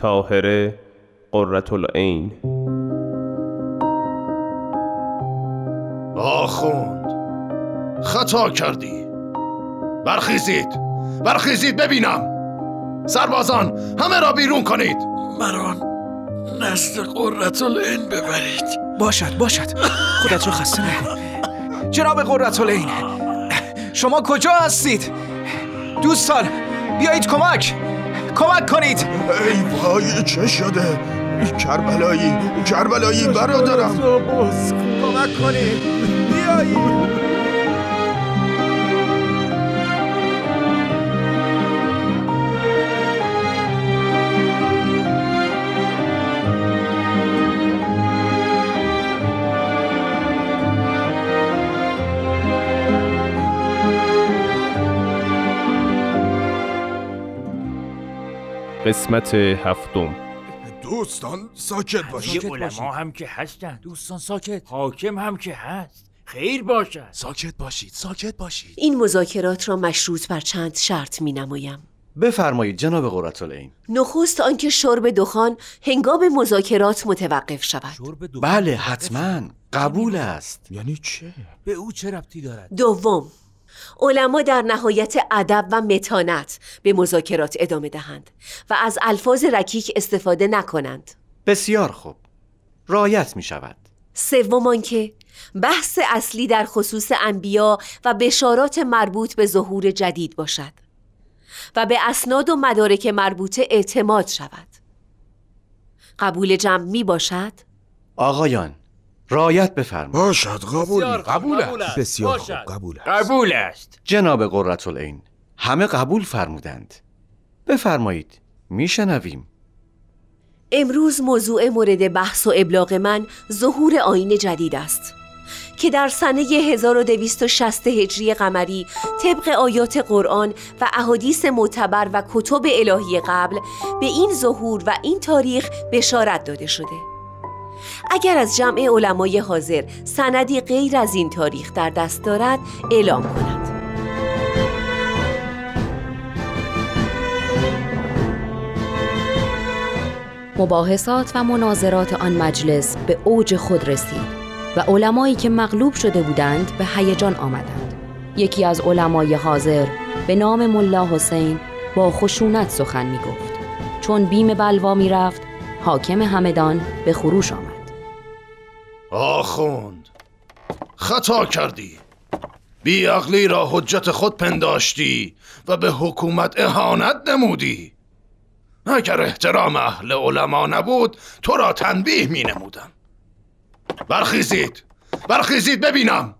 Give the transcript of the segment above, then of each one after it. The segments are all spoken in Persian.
تاهره قررت العین آخوند خطا کردی. برخیزید برخیزید ببینم. سربازان همه را بیرون کنید. مران نزد قررت العین ببرید. باشد باشد. خودت رو خسته نکن. جناب قررت العین شما کجا هستید؟ دوستان بیایید کمک. کمک کنید. ای وای چه شده؟ کربلایی کربلایی برادرم. کمک کنید. بیایید. قسمت هفتم. دوستان ساکت باشید. یه علما هم که هستن. دوستان ساکت. حاکم هم که هست. خیر باشد. ساکت باشید ساکت باشید. این مذاکرات را مشروط بر چند شرط می نمایم. بفرمایید جناب قرتالعین نخست آنکه شرب دخان هنگام مذاکرات متوقف شود. بله حتما. قبول است. یعنی چه؟ به او چه ربطی دارد؟ دوم علما در نهایت ادب و متانت به مذاکرات ادامه دهند و از الفاظ رکیک استفاده نکنند. بسیار خوب. رایت می شود. سوم آنکه بحث اصلی در خصوص انبیا و بشارات مربوط به ظهور جدید باشد و به اسناد و مدارک مربوطه اعتماد شود. قبول جمع می باشد؟ آقایان رایت بفرمایید. باشد قبول. قبول است. بسیار باشد. خوب قبول است. قبول است. جناب قرتالعین همه قبول فرمودند. بفرمایید میشنویم. امروز موضوع مورد بحث و ابلاغ من ظهور آین جدید است که در سنه 1260 هجری قمری طبق آیات قرآن و احادیث معتبر و کتب الهی قبل به این ظهور و این تاریخ بشارت داده شده. اگر از جمع علمای حاضر سندی غیر از این تاریخ در دست دارد اعلام کند. مباحثات و مناظرات آن مجلس به اوج خود رسید و علمایی که مغلوب شده بودند به هیجان آمدند. یکی از علمای حاضر به نام ملا حسین با خشونت سخن می گفت چون بیم بلوا می رفت حاکم همدان به خروش آمد. آخوند خطا کردی. بیعقلی را حجت خود پنداشتی و به حکومت اهانت نمودی. اگر احترام اهل علما نبود تو را تنبیه می نمودم. برخیزید برخیزید ببینم.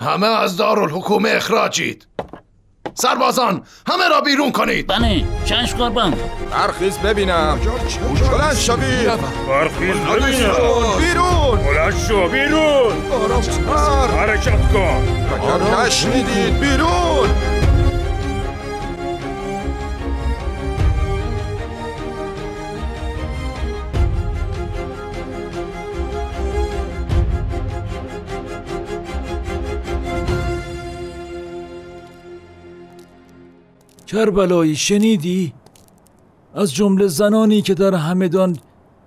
همه از دارالحکومه اخراجید. سربازان همه را بیرون کنید. بله چشم قربان. برخیز ببینم. بلند شوید برخیز ببینم. بیرون. بلند شو بیرون. آرامتر حرکت کن. اگر نشنیدید بیرون. کربلایی شنیدی؟ از جمله زنانی که در همدان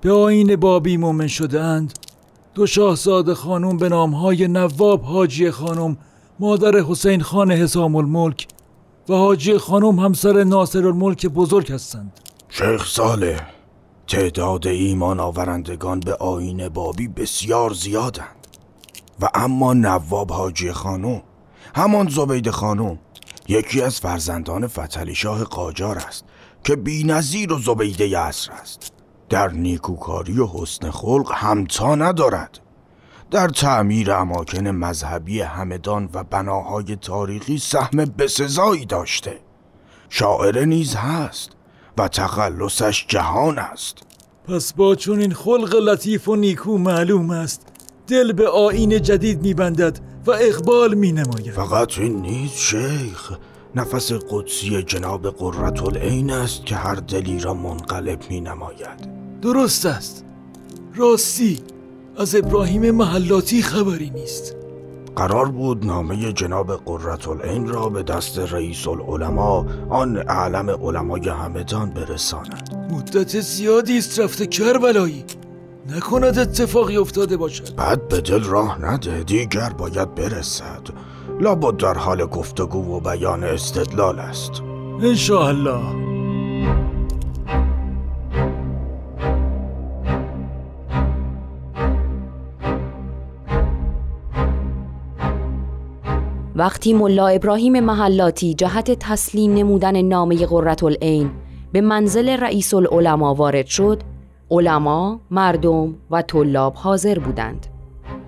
به آین بابی مومن شدهاند. دو شاهزاده خانم به نامهای نواب حاجی خانم مادر حسین خان حسام الملک و حاجی خانم همسر ناصر الملک بزرگ هستند. شیخ ساله تعداد ایمان آورندگان به آین بابی بسیار زیادند. و اما نواب حاجی خانم همان زبید خانم یکی از فرزندان فتلی شاه قاجار است که بی نظیر و زبیده عصر است. در نیکوکاری و حسن خلق همتا ندارد. در تعمیر اماکن مذهبی همدان و بناهای تاریخی سهم بسزایی داشته. شاعر نیز هست و تخلصش جهان است. پس با چون این خلق لطیف و نیکو معلوم است. دل به آین جدید میبندد. و اقبال می نماید فقط این نیست شیخ. نفس قدسی جناب قررت العین است که هر دلی را منقلب می نماید درست است. راستی از ابراهیم محلاتی خبری نیست. قرار بود نامه جناب قررتالعین را به دست رئیس العلماء آن اعلم علمای همدان برساند. مدت زیادی است رفته کربلایی. نکند اتفاقی افتاده باشد. بعد به دل راه نده دیگر باید برسد. لابد در حال گفتگو و بیان استدلال است. انشاءالله. وقتی ملا ابراهیم محلاتی جهت تسلیم نمودن نامه قررتالعین به منزل رئیس العلماء وارد شد علما، مردم و طلاب حاضر بودند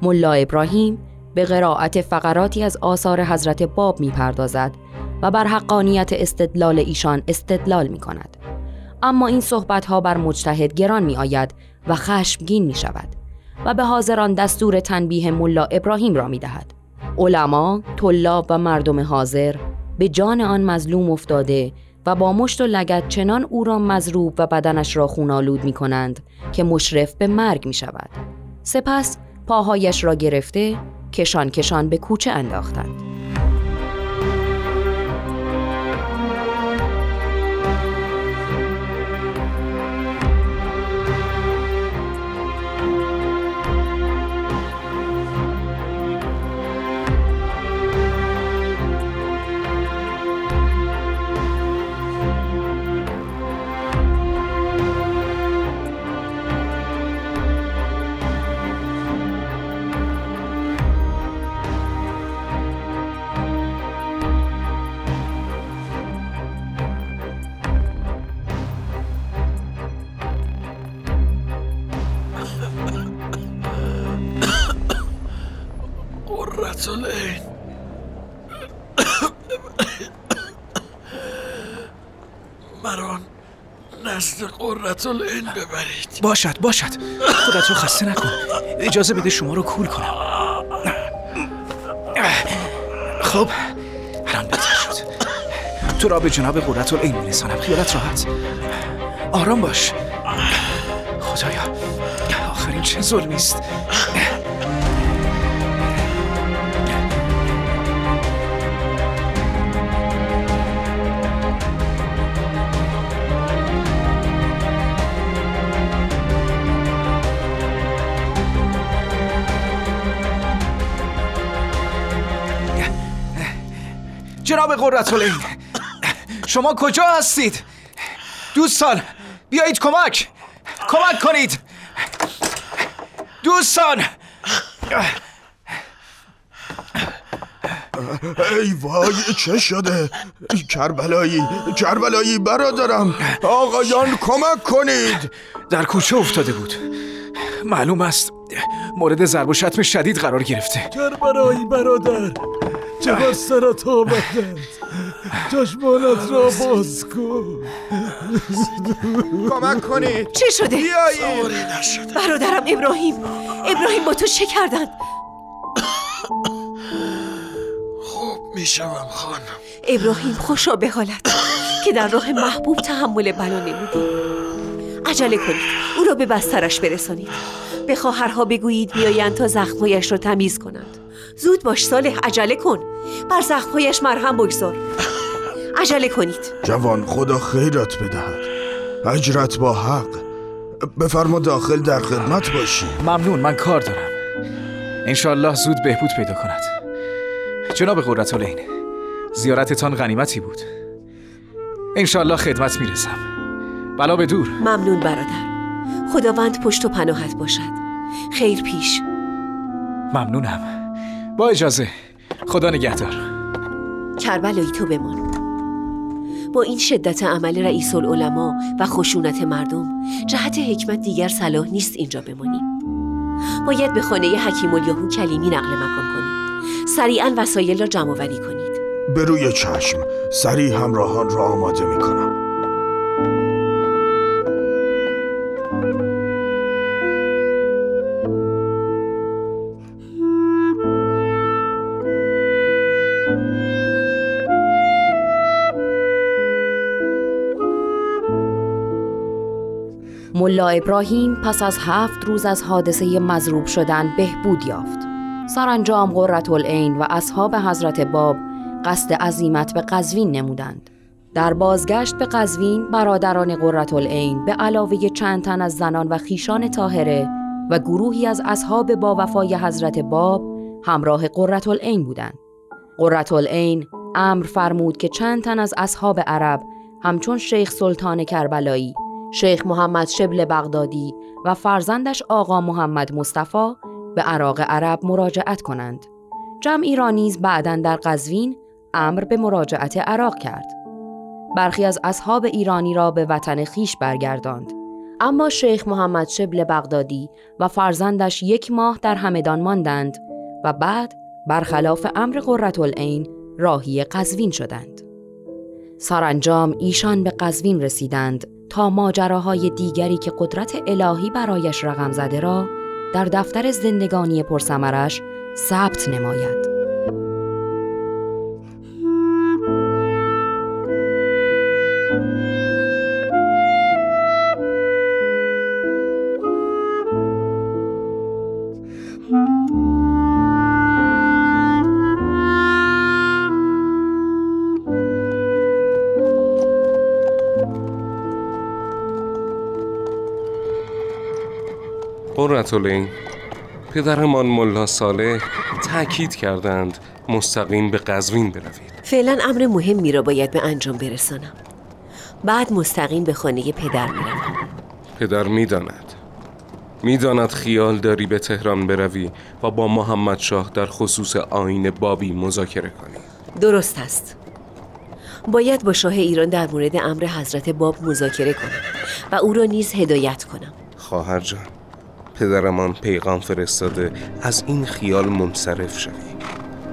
ملا ابراهیم به قرائت فقراتی از آثار حضرت باب می پردازد و بر حقانیت استدلال ایشان استدلال می کند. اما این صحبت ها بر مجتهد گران می آید و خشمگین می شود و به حاضران دستور تنبیه ملا ابراهیم را می دهد. علما، طلاب و مردم حاضر به جان آن مظلوم افتاده و با مشت و لگت چنان او را مضروب و بدنش را خونالود می کنند که مشرف به مرگ می شود. سپس پاهایش را گرفته کشان کشان به کوچه انداختند. نزد قررتالعین ببرید. باشد باشد. خودت رو خسته نکن. اجازه بده شما رو کول کنم. خب الان بهتر شد. تو را به جناب قررت العین میرسانم. خیالت راحت. آرام باش. خدایا آخرین چه ظلمی است؟ جناب قررتالعین. شما کجا هستید؟ دوستان بیایید کمک. کمک کنید. دوستان. ای وای چه شده؟ کربلایی کربلایی برادرم. آقایان کمک کنید. در کوچه افتاده بود. معلوم است مورد ضرب و شتم شدید قرار گرفته. کربلایی برادر. چقدر سرت آمدند چشمانت را باز کن. کمک کنید چه شده؟ بیایید برادرم ابراهیم. ابراهیم با تو چه کردند؟ خوب می‌شوم خانم ابراهیم خوشا به حالت که در راه محبوب تحمل بلا نمودی. عجله کنید. او را به بسترش برسانید. به خواهرها بگویید بیایند تا زخمهایش را تمیز کنند. زود باش صالح عجله کن. بر زخمهایش مرهم بگذار. عجله کنید. جوان خدا خیرت بدهد. اجرت با حق. بفرما داخل در خدمت باشی. ممنون من کار دارم. انشالله زود بهبود پیدا کند. جناب قررتالعین زیارتتان غنیمتی بود. انشالله خدمت می‌رسم. بلا به دور. ممنون برادر. خداوند پشت و پناهت باشد. خیر پیش. ممنونم. با اجازه خدا نگهدار. کربلایی تو بمان. با این شدت عمل رئیس العلماء و خشونت مردم جهت حکمت دیگر صلاح نیست اینجا بمانیم. باید به خانه حکیم الیهو کلیمی نقل مکان کنیم. سریعا وسایل را جمع وری کنید. به روی چشم سریع همراهان را آماده می کنم ملا ابراهیم پس از هفت روز از حادثه مضروب شدن بهبود یافت. سرانجام قررت العین و اصحاب حضرت باب قصد عزیمت به قزوین نمودند. در بازگشت به قزوین برادران قررت العین به علاوه چند تن از زنان و خیشان طاهره و گروهی از اصحاب با وفای حضرت باب همراه قررت العین بودند. قررت العین امر فرمود که چند تن از اصحاب عرب همچون شیخ سلطان کربلایی، شیخ محمد شبل بغدادی و فرزندش آقا محمد مصطفی به عراق عرب مراجعت کنند. جمعی را نیز بعدا در قزوین امر به مراجعت عراق کرد. برخی از اصحاب ایرانی را به وطن خیش برگرداند. اما شیخ محمد شبل بغدادی و فرزندش یک ماه در همدان ماندند و بعد برخلاف امر قررت العین راهی قزوین شدند. سرانجام ایشان به قزوین رسیدند تا ماجراهای دیگری که قدرت الهی برایش رقم زده را در دفتر زندگانی پرسمرش ثبت نماید. قرتالعین پدرمان ملا صالح تأکید کردند مستقیم به قزوین بروید. فعلا امر مهمی را باید به انجام برسانم. بعد مستقیم به خانه پدر می‌روم. پدر می‌داند. می‌داند خیال داری به تهران بروی و با محمد شاه در خصوص آین بابی مذاکره کنی. درست است. باید با شاه ایران در مورد امر حضرت باب مذاکره کنم و او را نیز هدایت کنم. خواهر جان پدرمان پیغام فرستاده از این خیال منصرف شوی.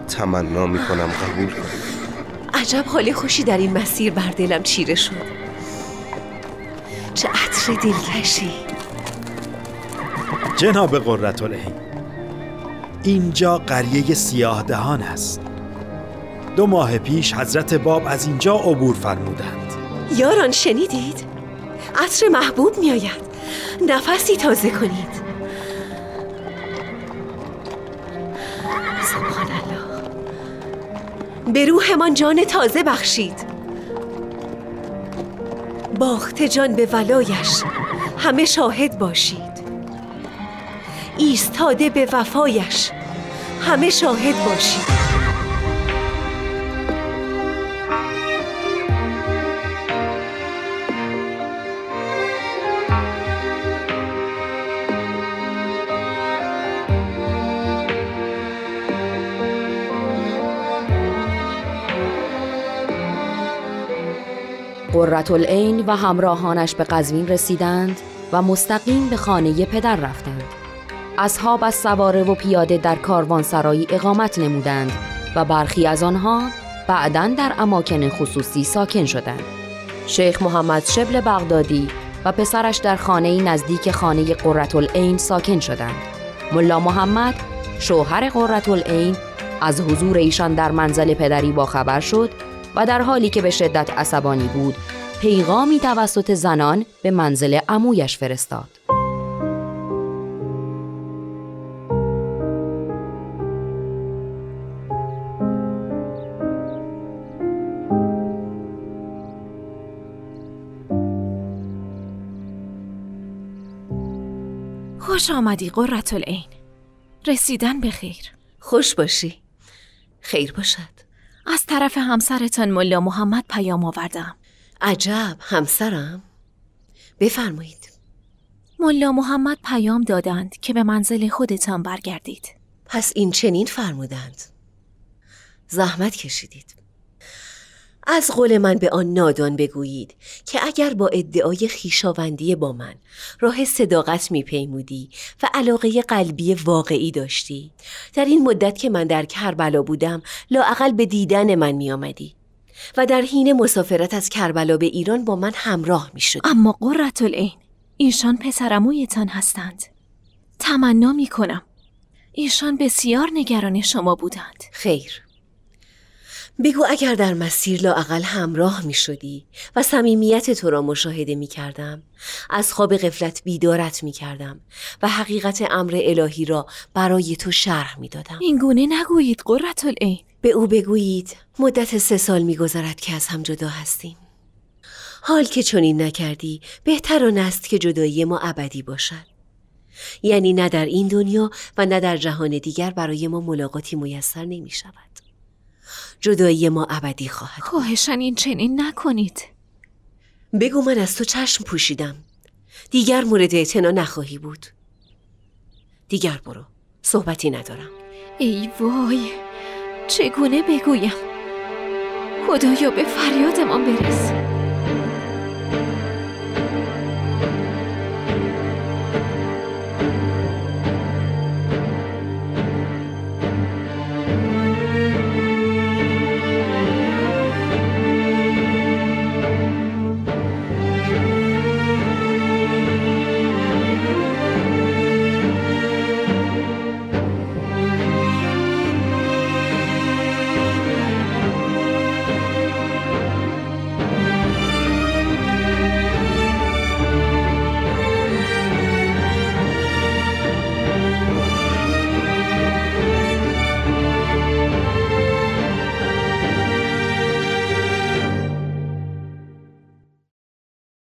تمنا می‌کنم قبول کنی. عجب حال خوشی در این مسیر بر دلم چیره شد. چه عطر دلکشی. جناب قررت اینجا قریه سیاه دهان است. دو ماه پیش حضرت باب از اینجا عبور فرمودند. یاران شنیدید؟ عطر محبوب میآید. نفسی تازه کنید. به روحمان جان تازه بخشید. باخت جان به ولایش همه شاهد باشید. ایستاده به وفایش همه شاهد باشید. قررت العین و همراهانش به قزوین رسیدند و مستقیم به خانه پدر رفتند. اصحاب از سواره و پیاده در کاروانسرایی اقامت نمودند و برخی از آنها بعدا در اماکن خصوصی ساکن شدند. شیخ محمد شبل بغدادی و پسرش در خانه نزدیک خانه قررت العین ساکن شدند. ملا محمد شوهر قررت العین از حضور ایشان در منزل پدری باخبر شد و در حالی که به شدت عصبانی بود پیغامی توسط زنان به منزل عمویش فرستاد. خوش آمدی قررت العین. رسیدن به خیر. خوش باشی. خیر باشد. از طرف همسرتان ملا محمد پیام آوردم. عجب همسرم؟ بفرمایید. ملا محمد پیام دادند که به منزل خودتان برگردید. پس این چنین فرمودند. زحمت کشیدید. از قول من به آن نادان بگویید که اگر با ادعای خیشاوندی با من راه صداقت میپیمودی و علاقه قلبی واقعی داشتی در این مدت که من در کربلا بودم لااقل به دیدن من میآمدی و در حین مسافرت از کربلا به ایران با من همراه می‌شد اما قررت العین ایشان پسرمویتان هستند. تمنا می کنم ایشان بسیار نگران شما بودند. خیر. بگو اگر در مسیر لااقل همراه می شدی و صمیمیت تو را مشاهده می کردم از خواب غفلت بیدارت می کردم و حقیقت امر الهی را برای تو شرح می دادم. این گونه نگویید قررت العین. به او بگویید مدت سه سال می گذارد که از هم جدا هستیم. حال که چنین نکردی بهتر آن است که جدایی ما ابدی باشد. یعنی نه در این دنیا و نه در جهان دیگر برای ما ملاقاتی میسر نمی شود. جدایی ما ابدی خواهد. خواهشن این چنین نکنید. بگو من از تو چشم پوشیدم. دیگر مورد اعتنا نخواهی بود. دیگر برو. صحبتی ندارم. ای وای چگونه بگویم؟ خدایا به فریادمان برس.